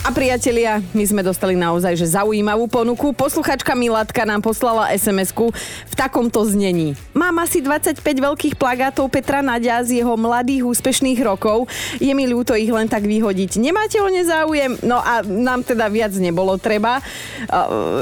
A priatelia, my sme dostali naozaj že zaujímavú ponuku. Posluchačka Milatka nám poslala sms v takomto znení. Mám asi 25 veľkých plagátov Petra Nadia z jeho mladých úspešných rokov. Je mi ľúto ich len tak vyhodiť. Nemáte o ne záujem? No a nám teda viac nebolo treba.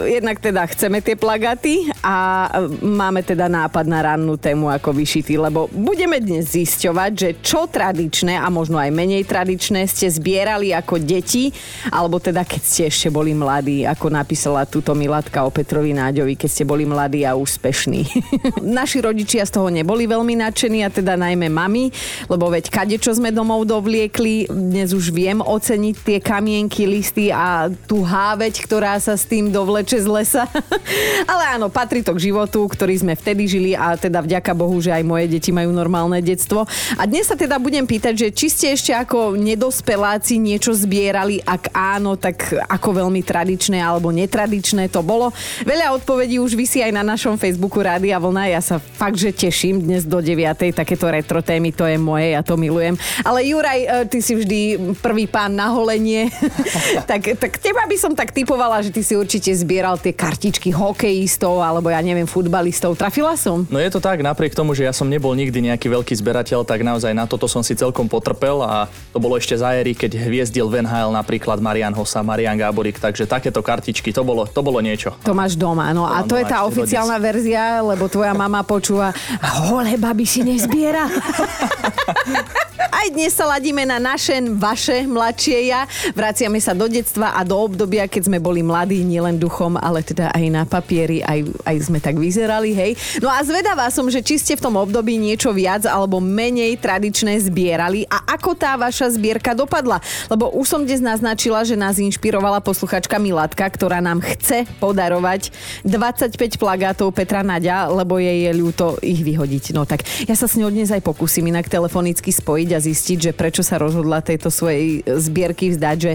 Jednak teda chceme tie plagáty a máme teda nápad na rannú tému ako vyšitý, lebo budeme dnes zisťovať, že čo tradičné a možno aj menej tradičné ste zbierali ako deti alebo teda keď ste ešte boli mladí, ako napísala túto Milatka o Petrovi Náďovi, keď ste boli mladí a úspešní. Naši rodičia z toho neboli veľmi nadšení a teda najmä mami, lebo veď kade čo sme domov dovliekli, dnes už viem oceniť tie kamienky, listy a tú háveť, ktorá sa s tým dovleče z lesa. Ale áno, patrí to k životu, ktorý sme vtedy žili a teda vďaka Bohu, že aj moje deti majú normálne detstvo. A dnes sa teda budem pýtať, že či ste ešte ako nedospeláci niečo zbierali, ak áno, tak ako veľmi tradičné alebo netradičné to bolo. Veľa odpovedí už vysí aj na našom Facebooku Rádia Vlna. Ja sa fakt, že teším dnes do 9. takéto retro témy, to je moje, ja to milujem. Ale Juraj, e, ty si vždy prvý pán na holenie. tak, tak teba by som tak typovala, že ty si určite zbieral tie kartičky hokejistov alebo ja neviem, futbalistov. Trafila som? No je to tak, napriek tomu, že ja som nebol nikdy nejaký veľký zberateľ, tak naozaj na toto som si celkom potrpel a to bolo ešte za éry, keď hviezdil Van Hale napríklad Marian Hossa, Marian Gáborik, takže takéto kartičky, to bolo, to bolo niečo. To máš doma, no a to je tá oficiálna verzia, lebo tvoja mama počúva, hole babi si nezbiera. Aj dnes sa ladíme na naše, vaše mladšie ja. Vraciame sa do detstva a do obdobia, keď sme boli mladí nielen duchom, ale teda aj na papieri, aj, aj sme tak vyzerali, hej. No a zvedavá som, že či ste v tom období niečo viac alebo menej tradičné zbierali a ako tá vaša zbierka dopadla. Lebo už som dnes naznačila, že nás inšpirovala posluchačka Milatka, ktorá nám chce podarovať 25 plagátov Petra Nadia, lebo jej je ľúto ich vyhodiť. No tak ja sa s ňou dnes aj pokúsim inak telefonicky spojiť a a zistiť, že prečo sa rozhodla tejto svojej zbierky vzdať, že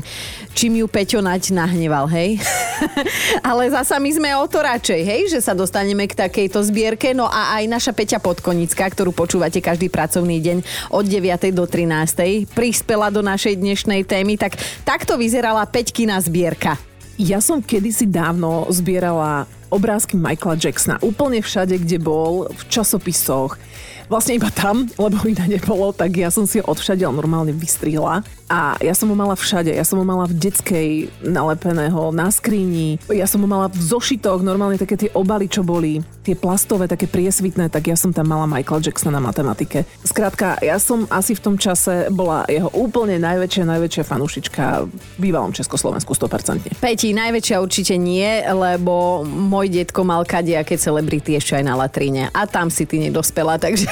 čím ju Peťo Nať nahneval, hej? Ale zasa my sme o to radšej, hej, že sa dostaneme k takejto zbierke. No a aj naša Peťa Podkonická, ktorú počúvate každý pracovný deň od 9. do 13. prispela do našej dnešnej témy. Tak takto vyzerala Peťkina zbierka. Ja som kedysi dávno zbierala obrázky Michaela Jacksona úplne všade, kde bol, v časopisoch, vlastne iba tam, lebo iná nebolo, tak ja som si ho odvšadiaľ normálne vystrihla a ja som ho mala všade. Ja som ho mala v detskej nalepeného, na skrini. Ja som ho mala v zošitoch, normálne také tie obaly, čo boli, tie plastové, také priesvitné, tak ja som tam mala Michael Jacksona na matematike. Skrátka, ja som asi v tom čase bola jeho úplne najväčšia, najväčšia fanúšička v bývalom Československu 100%. Peti, najväčšia určite nie, lebo môj detko mal kadejaké celebrity ešte aj na latríne a tam si ty nedospela, takže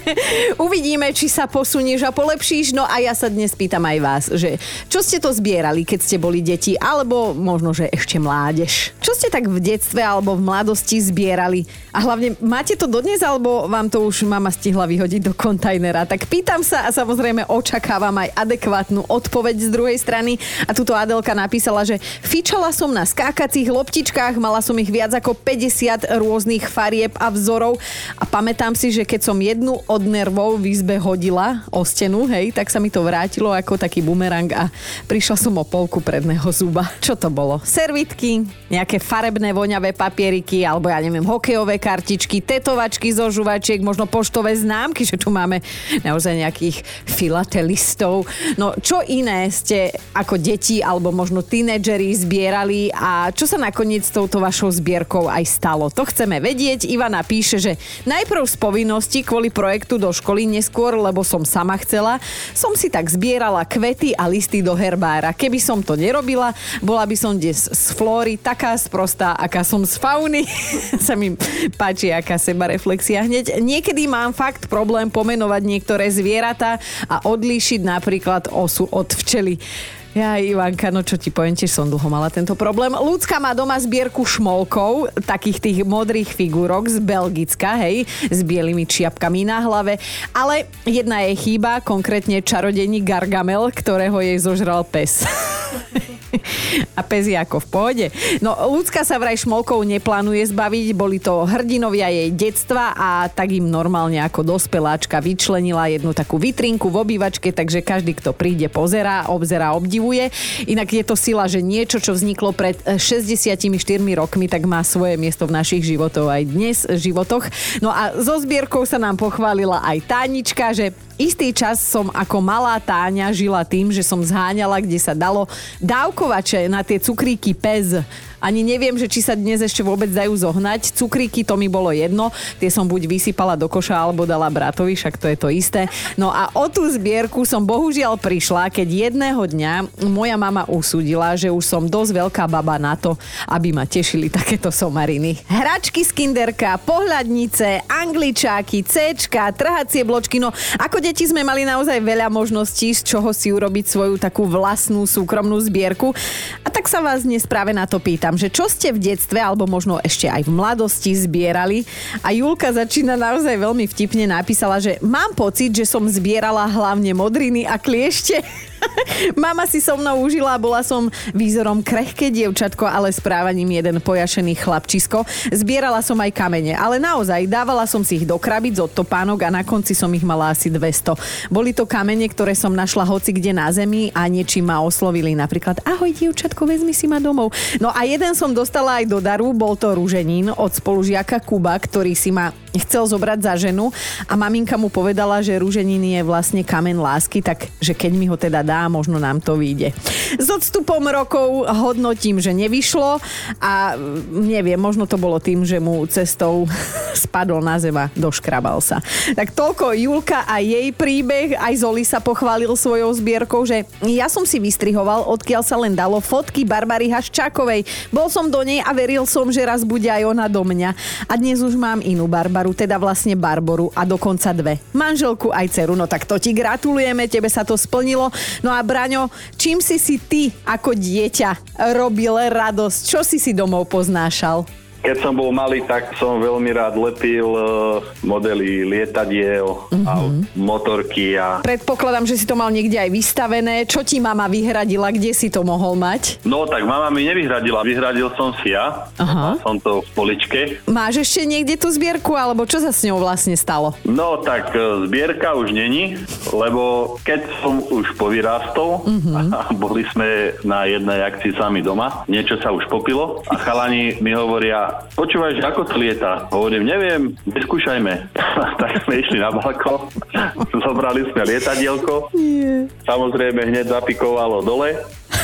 uvidíme, či sa posunieš a polepšíš. No a ja sa dnes pýtam aj vás, že čo ste to zbierali, keď ste boli deti, alebo možno, že ešte mládež. Čo ste tak v detstve alebo v mladosti zbierali? A hlavne, máte to dodnes, alebo vám to už mama stihla vyhodiť do kontajnera? Tak pýtam sa a samozrejme očakávam aj adekvátnu odpoveď z druhej strany. A tuto Adelka napísala, že fičala som na skákacích loptičkách, mala som ich viac ako 50 rôznych farieb a vzorov a pamätám si, že keď som jednu od nervov v izbe hodila o stenu, hej, tak sa mi to vrátilo ako taký bumerang a prišla som o polku predného zuba. Čo to bolo? Servitky, nejaké farebné voňavé papieriky, alebo ja neviem, hokejové kartičky, tetovačky zo žuvačiek, možno poštové známky, že tu máme naozaj nejakých filatelistov. No čo iné ste ako deti alebo možno tínedžeri zbierali a čo sa nakoniec s touto vašou zbierkou aj stalo? To chceme vedieť. Ivana píše, že najprv z povinnosti kvôli projektu do školy, neskôr, lebo som sama chcela, som si tak zbierala kvety a listy do herbára. Keby som to nerobila, bola by som dnes z flóry taká sprostá, aká som z fauny. sa mi páči, aká seba reflexia hneď. Niekedy mám fakt problém pomenovať niektoré zvieratá a odlíšiť napríklad osu od včely. Ja, Ivanka, no čo ti poviem, tiež som dlho mala tento problém. Ľudská má doma zbierku šmolkov, takých tých modrých figurok z Belgicka, hej, s bielými čiapkami na hlave. Ale jedna je chýba, konkrétne čarodení Gargamel, ktorého jej zožral pes. A pes je ako v pohode. No, ľudská sa vraj šmolkou neplánuje zbaviť, boli to hrdinovia jej detstva a tak im normálne ako dospeláčka vyčlenila jednu takú vitrinku v obývačke, takže každý, kto príde, pozerá, obzerá, obdivuje. Inak je to sila, že niečo, čo vzniklo pred 64 rokmi, tak má svoje miesto v našich životoch aj dnes životoch. No a so zbierkou sa nám pochválila aj Tánička, že Istý čas som ako malá Táňa žila tým, že som zháňala, kde sa dalo dávkovače na tie cukríky pez ani neviem, že či sa dnes ešte vôbec dajú zohnať. Cukríky to mi bolo jedno, tie som buď vysypala do koša alebo dala bratovi, však to je to isté. No a o tú zbierku som bohužiaľ prišla, keď jedného dňa moja mama usúdila, že už som dosť veľká baba na to, aby ma tešili takéto somariny. Hračky z kinderka, pohľadnice, angličáky, cečka, trhacie bločky, no ako deti sme mali naozaj veľa možností, z čoho si urobiť svoju takú vlastnú súkromnú zbierku. A tak sa vás dnes práve na to pýtam pýtam, že čo ste v detstve alebo možno ešte aj v mladosti zbierali a Julka začína naozaj veľmi vtipne napísala, že mám pocit, že som zbierala hlavne modriny a kliešte. Mama si so mnou užila, bola som výzorom krehké dievčatko, ale správaním jeden pojašený chlapčisko. Zbierala som aj kamene, ale naozaj dávala som si ich do krabic od topánok a na konci som ich mala asi 200. Boli to kamene, ktoré som našla hoci kde na zemi a niečím ma oslovili. Napríklad, ahoj dievčatko, vezmi si ma domov. No a jeden som dostala aj do daru, bol to rúženín od spolužiaka Kuba, ktorý si ma chcel zobrať za ženu a maminka mu povedala, že rúženín je vlastne kamen lásky, tak že keď mi ho teda dá, možno nám to vyjde. S odstupom rokov hodnotím, že nevyšlo a neviem, možno to bolo tým, že mu cestou spadol na zema, doškrabal sa. Tak toľko Julka a jej príbeh, aj Zoli sa pochválil svojou zbierkou, že ja som si vystrihoval, odkiaľ sa len dalo fotky Barbary Haščákovej. Bol som do nej a veril som, že raz bude aj ona do mňa. A dnes už mám inú Barbaru, teda vlastne Barboru a dokonca dve. Manželku aj ceru, no tak to ti gratulujeme, tebe sa to splnilo. No a Braňo, čím si si ty ako dieťa robil radosť? Čo si si domov poznášal? Keď som bol malý, tak som veľmi rád lepil e, modely lietadiel mm-hmm. a motorky. A... Predpokladám, že si to mal niekde aj vystavené. Čo ti mama vyhradila? Kde si to mohol mať? No tak mama mi nevyhradila. Vyhradil som si ja. Aha. Som to v poličke. Máš ešte niekde tú zbierku? Alebo čo sa s ňou vlastne stalo? No tak e, zbierka už není, lebo keď som už povyrástol mm-hmm. a boli sme na jednej akcii sami doma, niečo sa už popilo a chalani mi hovoria, počúvaj, že ako to lieta? Hovorím, neviem, vyskúšajme. tak sme išli na balkón, zobrali sme lietadielko, yeah. samozrejme hneď zapikovalo dole,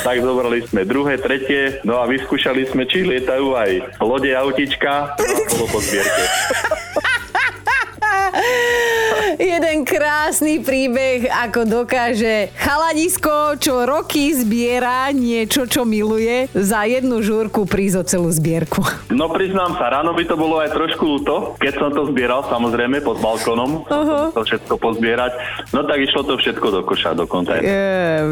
tak zobrali sme druhé, tretie, no a vyskúšali sme, či lietajú aj lode, autička, no a bolo po zbierke. krásny príbeh, ako dokáže chaladisko, čo roky zbiera niečo, čo miluje, za jednu žúrku prísť o celú zbierku. No priznám sa, ráno by to bolo aj trošku ľúto, keď som to zbieral samozrejme pod balkónom, uh-huh. to všetko pozbierať, no tak išlo to všetko do koša, do kontajnera. Yeah,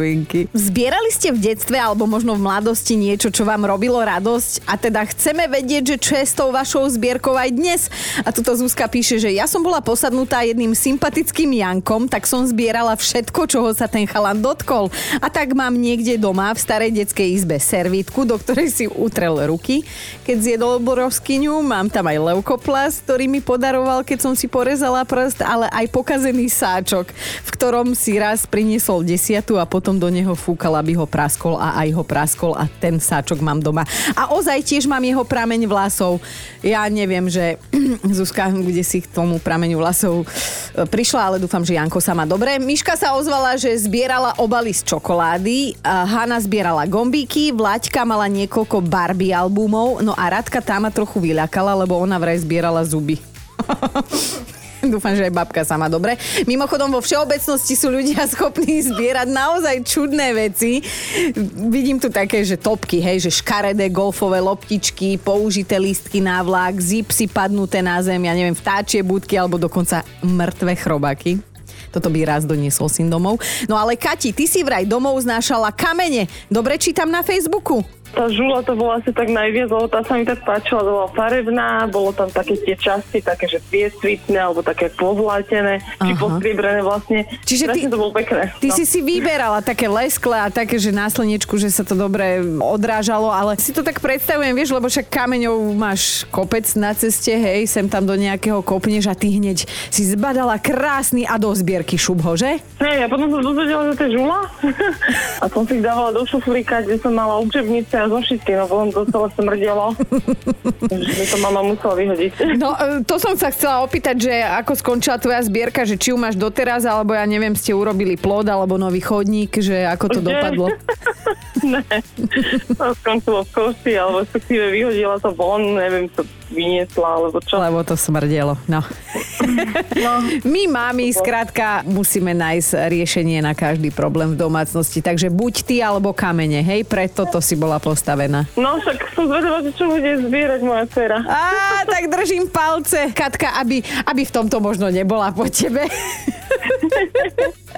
Zbierali ste v detstve alebo možno v mladosti niečo, čo vám robilo radosť a teda chceme vedieť, že čo je s tou vašou zbierkou aj dnes. A tuto Zuzka píše, že ja som bola posadnutá jedným sympatickým Jankom, tak som zbierala všetko, čoho sa ten chalan dotkol. A tak mám niekde doma v starej detskej izbe servítku, do ktorej si utrel ruky. Keď zjedol borovskyňu, mám tam aj leukoplast, ktorý mi podaroval, keď som si porezala prst, ale aj pokazený sáčok, v ktorom si raz priniesol desiatu a potom do neho fúkal, aby ho praskol a aj ho praskol a ten sáčok mám doma. A ozaj tiež mám jeho prameň vlasov. Ja neviem, že Zuzka, kde si k tomu prameňu vlasov prišla, ale dúfam, že Janko sa má dobre. Miška sa ozvala, že zbierala obaly z čokolády, Hanna zbierala gombíky, Vlaďka mala niekoľko Barbie albumov, no a Radka tá ma trochu vyľakala, lebo ona vraj zbierala zuby. Dúfam, že aj babka sa má dobre. Mimochodom, vo všeobecnosti sú ľudia schopní zbierať naozaj čudné veci. Vidím tu také, že topky, hej, že škaredé golfové loptičky, použité lístky na vlak, zipsy padnuté na zem, ja neviem, vtáčie budky alebo dokonca mŕtve chrobaky. Toto by raz doniesol syn domov. No ale Kati, ty si vraj domov znášala kamene. Dobre čítam na Facebooku? Tá žula to bola asi tak najviac, lebo tá sa mi tak páčila, to bola farebná, bolo tam také tie časti, také, že priesvitné, alebo také pozlatené, či Aha. postriebrané vlastne. Čiže ty- Strašne to bolo pekné. Ty no. si si vyberala také leskle a také, že na slnečku, že sa to dobre odrážalo, ale si to tak predstavujem, vieš, lebo však kameňov máš kopec na ceste, hej, sem tam do nejakého kopneš a ty hneď si zbadala krásny a do zbierky šup ho, že? Hej, a potom som dozvedela, že to je žula a som si dávala do šuflíka, kde som mala učebnice a zošitky, no potom to celé smrdelo. Mi to mama musela vyhodiť. No, e, to som sa chcela opýtať, že ako skončila tvoja zbierka, že či ju máš doteraz, alebo ja neviem, ste urobili plod alebo nový chodník, že ako to Nie. dopadlo. ne, to skončilo v koši, alebo respektíve vyhodila to von, neviem, to vyniesla, alebo čo. Lebo to smrdelo, no. No, My, mami, skrátka, musíme nájsť riešenie na každý problém v domácnosti. Takže buď ty, alebo kamene, hej? Preto to si bola postavená. no však som zvedela, že čo bude zbierať moja dcera. Á, tak držím palce, Katka, aby, aby v tomto možno nebola po tebe.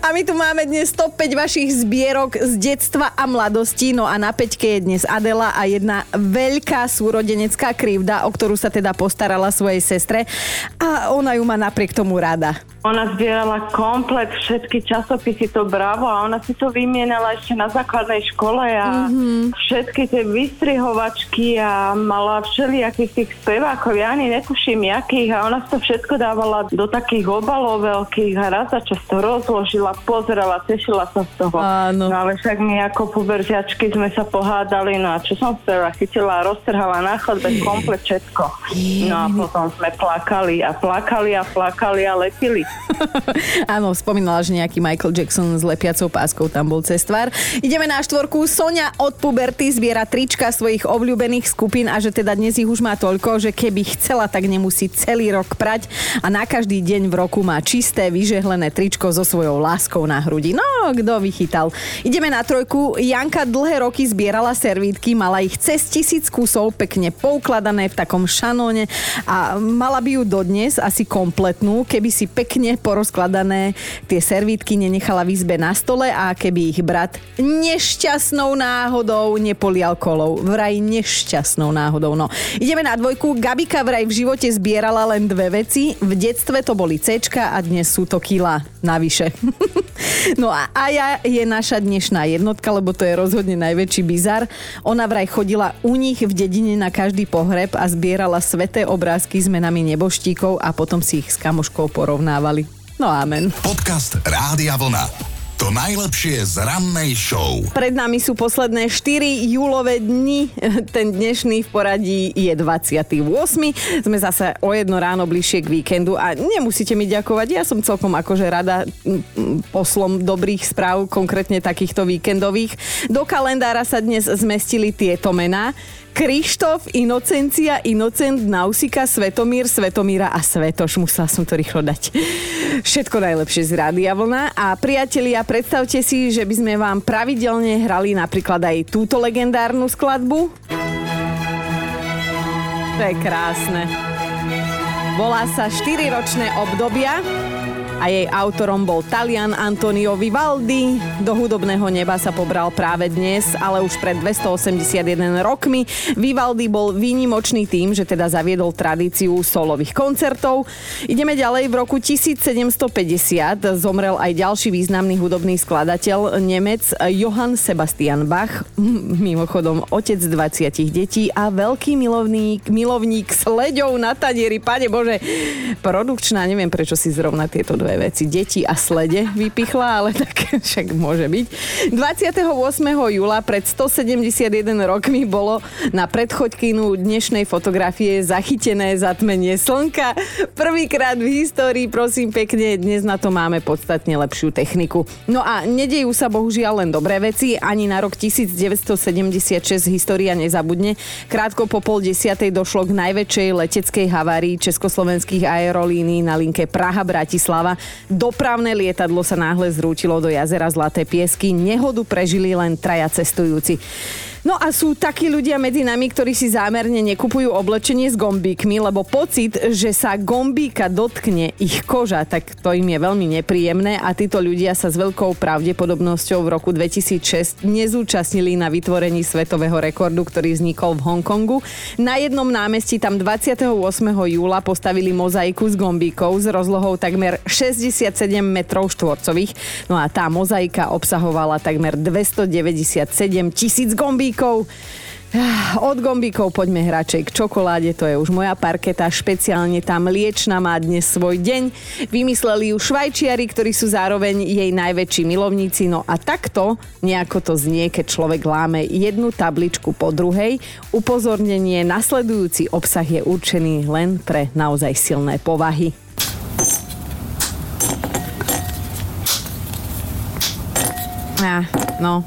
A my tu máme dnes top 5 vašich zbierok z detstva a mladosti. No a na peťke je dnes Adela a jedna veľká súrodenecká krivda, o ktorú sa teda postarala svojej sestre. A ona ju má napriek tomu rada. Ona zbierala komplet všetky časopisy, to bravo a ona si to vymienala ešte na základnej škole a mm-hmm. všetky tie vystrihovačky a mala všelijakých tých spevákov, ja ani netuším jakých a ona si to všetko dávala do takých obalov veľkých a raz za čas to rozložila, pozerala, tešila sa z toho. Áno. No ale však my ako puberžiačky sme sa pohádali, no a čo som spravila, chytila a roztrhala na chodbe komplet všetko. No a potom sme plakali a plakali a plakali a lepili. Áno, spomínala, že nejaký Michael Jackson s lepiacou páskou tam bol cez tvár. Ideme na štvorku. Sonia od puberty zbiera trička svojich obľúbených skupín a že teda dnes ich už má toľko, že keby chcela, tak nemusí celý rok prať a na každý deň v roku má čisté, vyžehlené tričko so svojou láskou na hrudi. No, kto vychytal. Ideme na trojku. Janka dlhé roky zbierala servítky, mala ich cez tisíc kusov, pekne poukladané v takom šanóne a mala by ju dodnes asi kompletnú, keby si pekne porozkladané tie servítky nenechala v izbe na stole a keby ich brat nešťastnou náhodou nepolial kolou. Vraj nešťastnou náhodou. No. Ideme na dvojku. Gabika vraj v živote zbierala len dve veci. V detstve to boli C a dnes sú to kila navyše. No a Aja je naša dnešná jednotka, lebo to je rozhodne najväčší bizar. Ona vraj chodila u nich v dedine na každý pohreb a zbierala sveté obrázky s menami neboštíkov a potom si ich s kamoškou porovnávali. No amen. Podcast Rádia Vlna. To najlepšie z rannej show. Pred nami sú posledné 4 júlové dni. Ten dnešný v poradí je 28. Sme zase o jedno ráno bližšie k víkendu a nemusíte mi ďakovať. Ja som celkom akože rada poslom dobrých správ, konkrétne takýchto víkendových. Do kalendára sa dnes zmestili tieto mená. Krištof, Inocencia, Inocent, Nausika, Svetomír, Svetomíra a Svetoš. Musela som to rýchlo dať. Všetko najlepšie z Rádia Vlna. A priatelia, predstavte si, že by sme vám pravidelne hrali napríklad aj túto legendárnu skladbu. To je krásne. Volá sa 4 ročné obdobia a jej autorom bol Talian Antonio Vivaldi. Do hudobného neba sa pobral práve dnes, ale už pred 281 rokmi. Vivaldi bol výnimočný tým, že teda zaviedol tradíciu solových koncertov. Ideme ďalej. V roku 1750 zomrel aj ďalší významný hudobný skladateľ, Nemec Johann Sebastian Bach, mimochodom otec 20 detí a veľký milovník, milovník sledov na tanieri. Pane Bože, produkčná, neviem prečo si zrovna tieto dve veci, deti a slede vypichla, ale tak však môže byť. 28. júla pred 171 rokmi bolo na predchoďkinu dnešnej fotografie zachytené zatmenie slnka. Prvýkrát v histórii, prosím pekne, dnes na to máme podstatne lepšiu techniku. No a nedejú sa bohužiaľ len dobré veci, ani na rok 1976 história nezabudne. Krátko po pol desiatej došlo k najväčšej leteckej havárii československých aerolínií na linke Praha-Bratislava. Dopravné lietadlo sa náhle zrútilo do jazera Zlaté piesky. Nehodu prežili len traja cestujúci. No a sú takí ľudia medzi nami, ktorí si zámerne nekupujú oblečenie s gombíkmi, lebo pocit, že sa gombíka dotkne ich koža, tak to im je veľmi nepríjemné a títo ľudia sa s veľkou pravdepodobnosťou v roku 2006 nezúčastnili na vytvorení svetového rekordu, ktorý vznikol v Hongkongu. Na jednom námestí tam 28. júla postavili mozaiku s gombíkov s rozlohou takmer 67 metrov štvorcových. No a tá mozaika obsahovala takmer 297 tisíc gombíkov gombíkov. Od gombíkov poďme hračej k čokoláde, to je už moja parketa, špeciálne tá mliečna má dnes svoj deň. Vymysleli ju švajčiari, ktorí sú zároveň jej najväčší milovníci, no a takto nejako to znie, keď človek láme jednu tabličku po druhej. Upozornenie, nasledujúci obsah je určený len pre naozaj silné povahy. Ah, no,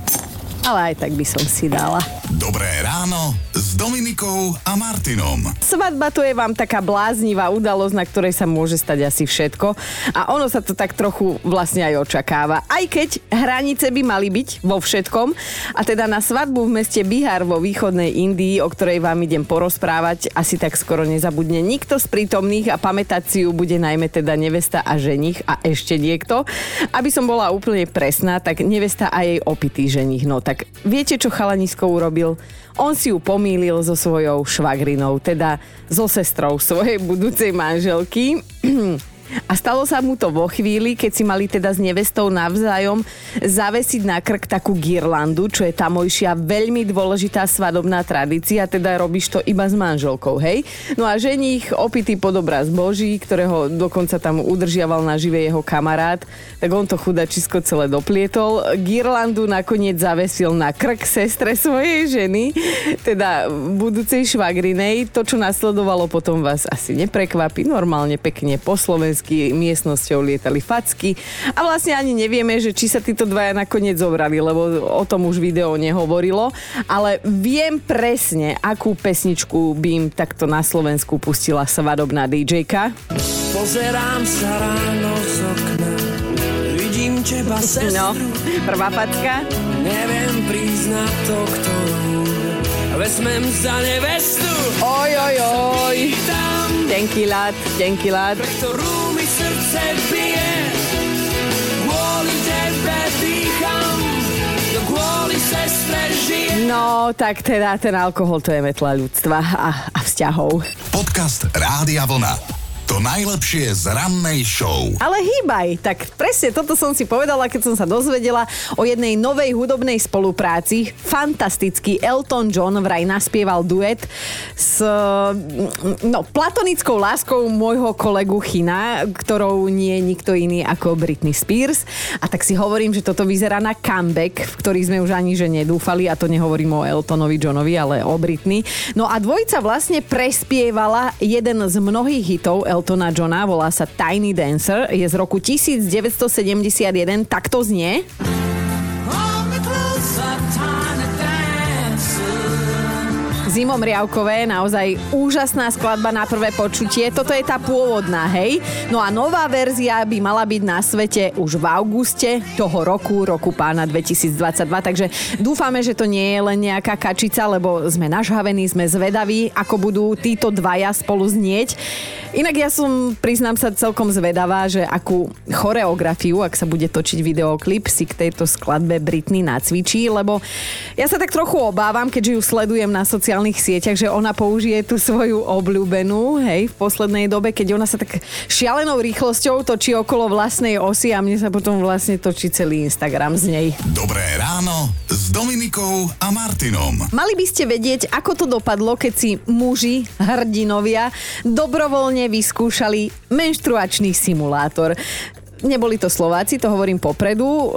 ale aj tak by som si dala. Dobré ráno s Dominikou a Martinom. Svadba to je vám taká bláznivá udalosť, na ktorej sa môže stať asi všetko a ono sa to tak trochu vlastne aj očakáva. Aj keď hranice by mali byť vo všetkom a teda na svadbu v meste Bihar vo východnej Indii, o ktorej vám idem porozprávať, asi tak skoro nezabudne nikto z prítomných a pamätať si ju bude najmä teda nevesta a ženich a ešte niekto. Aby som bola úplne presná, tak nevesta a jej opitý ženich. No tak viete, čo chalanisko urobil? On si ju pomýlil so svojou švagrinou, teda so sestrou svojej budúcej manželky. A stalo sa mu to vo chvíli, keď si mali teda s nevestou navzájom zavesiť na krk takú girlandu, čo je tamojšia veľmi dôležitá svadobná tradícia, teda robíš to iba s manželkou, hej? No a ženich opitý podobraz Boží, ktorého dokonca tam udržiaval na živé jeho kamarát, tak on to chudačisko celé doplietol. Girlandu nakoniec zavesil na krk sestre svojej ženy, teda budúcej švagrinej. To, čo nasledovalo potom vás asi neprekvapí, normálne pekne po Slovensku Slovensky miestnosťou lietali facky a vlastne ani nevieme, že či sa títo dvaja nakoniec zobrali, lebo o tom už video nehovorilo, ale viem presne, akú pesničku by im takto na Slovensku pustila svadobná DJka. Pozerám sa ráno z okna, vidím teba sestru. No, prvá facka. Neviem priznať to, ktorú vezmem za nevestu. Oj, oj, oj. Tenký lát, tenký lát. Pre ktorú mi srdce bije, kvôli tebe dýcham, no kvôli sestre žije. No, tak teda ten alkohol to je metla ľudstva a, a vzťahov. Podcast Rádia Vlna. Najlepšie z rannej show. Ale hýbaj, tak presne toto som si povedala, keď som sa dozvedela o jednej novej hudobnej spolupráci. Fantastický Elton John vraj naspieval duet s no, platonickou láskou môjho kolegu China, ktorou nie je nikto iný ako Britney Spears. A tak si hovorím, že toto vyzerá na comeback, v ktorý sme už ani že nedúfali a to nehovorím o Eltonovi Johnovi, ale o Britney. No a dvojica vlastne prespievala jeden z mnohých hitov Eltona Johna, volá sa Tiny Dancer, je z roku 1971, takto znie. Zimom Riavkové, naozaj úžasná skladba na prvé počutie. Toto je tá pôvodná, hej? No a nová verzia by mala byť na svete už v auguste toho roku, roku pána 2022, takže dúfame, že to nie je len nejaká kačica, lebo sme nažhavení, sme zvedaví, ako budú títo dvaja spolu znieť. Inak ja som, priznám sa, celkom zvedavá, že akú choreografiu, ak sa bude točiť videoklip, si k tejto skladbe Britney nacvičí, lebo ja sa tak trochu obávam, keďže ju sledujem na sociálnych sieťach, že ona použije tú svoju obľúbenú, hej, v poslednej dobe, keď ona sa tak šialenou rýchlosťou točí okolo vlastnej osy a mne sa potom vlastne točí celý Instagram z nej. Dobré ráno s Dominikou a Martinom. Mali by ste vedieť, ako to dopadlo, keď si muži, hrdinovia, dobrovoľne vyskúšali menštruačný simulátor. Neboli to Slováci, to hovorím popredu.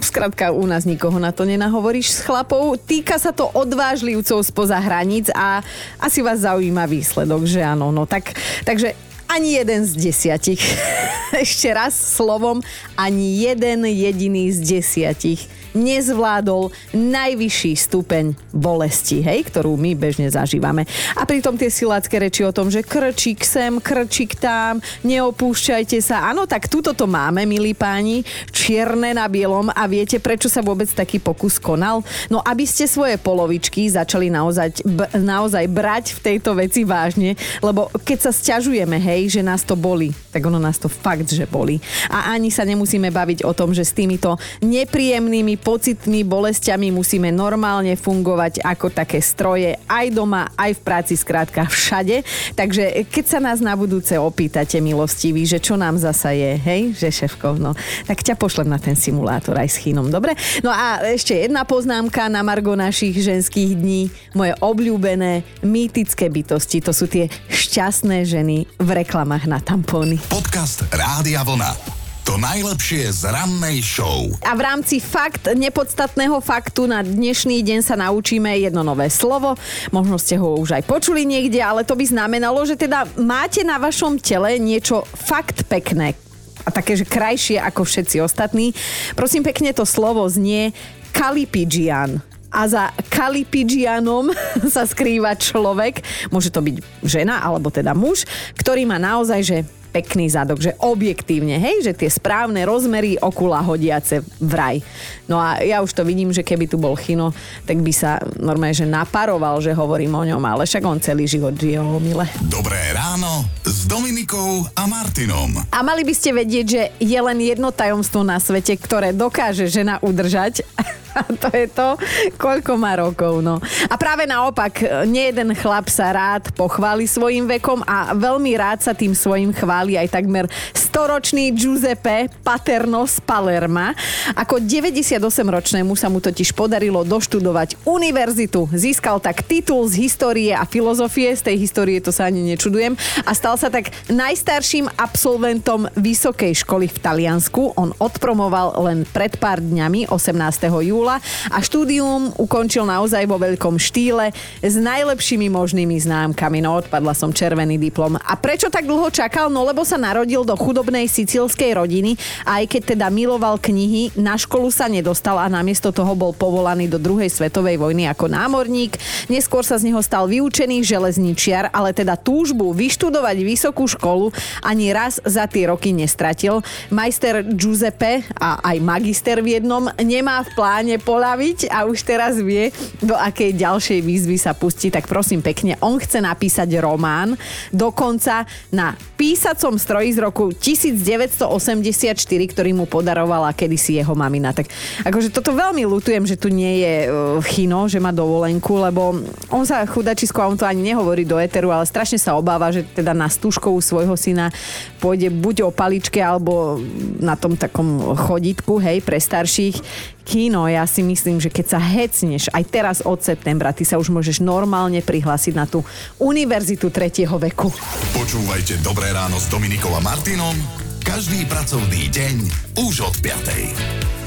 Skrátka, u nás nikoho na to nenahovoríš s chlapov. Týka sa to odvážlivcov spoza hraníc a asi vás zaujíma výsledok, že áno. No tak, takže Ani jeden z desiatich. Ešte raz slovom, ani jeden jediný z desiatich nezvládol najvyšší stupeň bolesti, hej, ktorú my bežne zažívame. A pritom tie silácké reči o tom, že krčík sem, krčík tam, neopúšťajte sa. Áno, tak túto to máme, milí páni, čierne na bielom a viete, prečo sa vôbec taký pokus konal? No, aby ste svoje polovičky začali naozaj, b- naozaj brať v tejto veci vážne, lebo keď sa sťažujeme, hej, že nás to boli, tak ono nás to fakt, že boli. A ani sa nemusíme baviť o tom, že s týmito nepríjemnými pocitmi, bolestiami musíme normálne fungovať ako také stroje aj doma, aj v práci, skrátka všade. Takže keď sa nás na budúce opýtate, milostivý, že čo nám zasa je, hej, že šefko, no, tak ťa pošlem na ten simulátor aj s Chínom, dobre? No a ešte jedna poznámka na margo našich ženských dní. Moje obľúbené mýtické bytosti, to sú tie šťastné ženy v reklamách na tampóny. Podcast Rádia Vlna. To najlepšie z rannej show. A v rámci fakt, nepodstatného faktu na dnešný deň sa naučíme jedno nové slovo. Možno ste ho už aj počuli niekde, ale to by znamenalo, že teda máte na vašom tele niečo fakt pekné a také, že krajšie ako všetci ostatní. Prosím pekne, to slovo znie kalipigian a za kalipigianom sa skrýva človek, môže to byť žena alebo teda muž, ktorý má naozaj, že pekný zadok, že objektívne, hej, že tie správne rozmery okula hodiace vraj. No a ja už to vidím, že keby tu bol Chino, tak by sa normálne, že naparoval, že hovorím o ňom, ale však on celý život žije o mile. Dobré ráno s Dominikou a Martinom. A mali by ste vedieť, že je len jedno tajomstvo na svete, ktoré dokáže žena udržať to je to, koľko má rokov. No. A práve naopak, nejeden chlap sa rád pochváli svojim vekom a veľmi rád sa tým svojim chváli aj takmer storočný Giuseppe Paterno z Palerma. Ako 98-ročnému sa mu totiž podarilo doštudovať univerzitu. Získal tak titul z histórie a filozofie, z tej histórie to sa ani nečudujem, a stal sa tak najstarším absolventom vysokej školy v Taliansku. On odpromoval len pred pár dňami, 18. júla júla a štúdium ukončil naozaj vo veľkom štýle s najlepšími možnými známkami. No odpadla som červený diplom. A prečo tak dlho čakal? No lebo sa narodil do chudobnej sicilskej rodiny a aj keď teda miloval knihy, na školu sa nedostal a namiesto toho bol povolaný do druhej svetovej vojny ako námorník. Neskôr sa z neho stal vyučený železničiar, ale teda túžbu vyštudovať vysokú školu ani raz za tie roky nestratil. Majster Giuseppe a aj magister v jednom nemá v pláne úplne polaviť a už teraz vie, do akej ďalšej výzvy sa pustí, tak prosím pekne, on chce napísať román, dokonca na písacom stroji z roku 1984, ktorý mu podarovala kedysi jeho mamina. Tak akože toto veľmi lutujem, že tu nie je uh, Chino, že má dovolenku, lebo on sa chudačisko, on to ani nehovorí do eteru, ale strašne sa obáva, že teda na stúžkovú svojho syna pôjde buď o paličke, alebo na tom takom chodítku, hej, pre starších. Kino, ja si myslím, že keď sa hecneš aj teraz od septembra, ty sa už môžeš normálne prihlásiť na tú univerzitu tretieho veku. Počúvajte Dobré ráno s Dominikom a Martinom každý pracovný deň už od 5.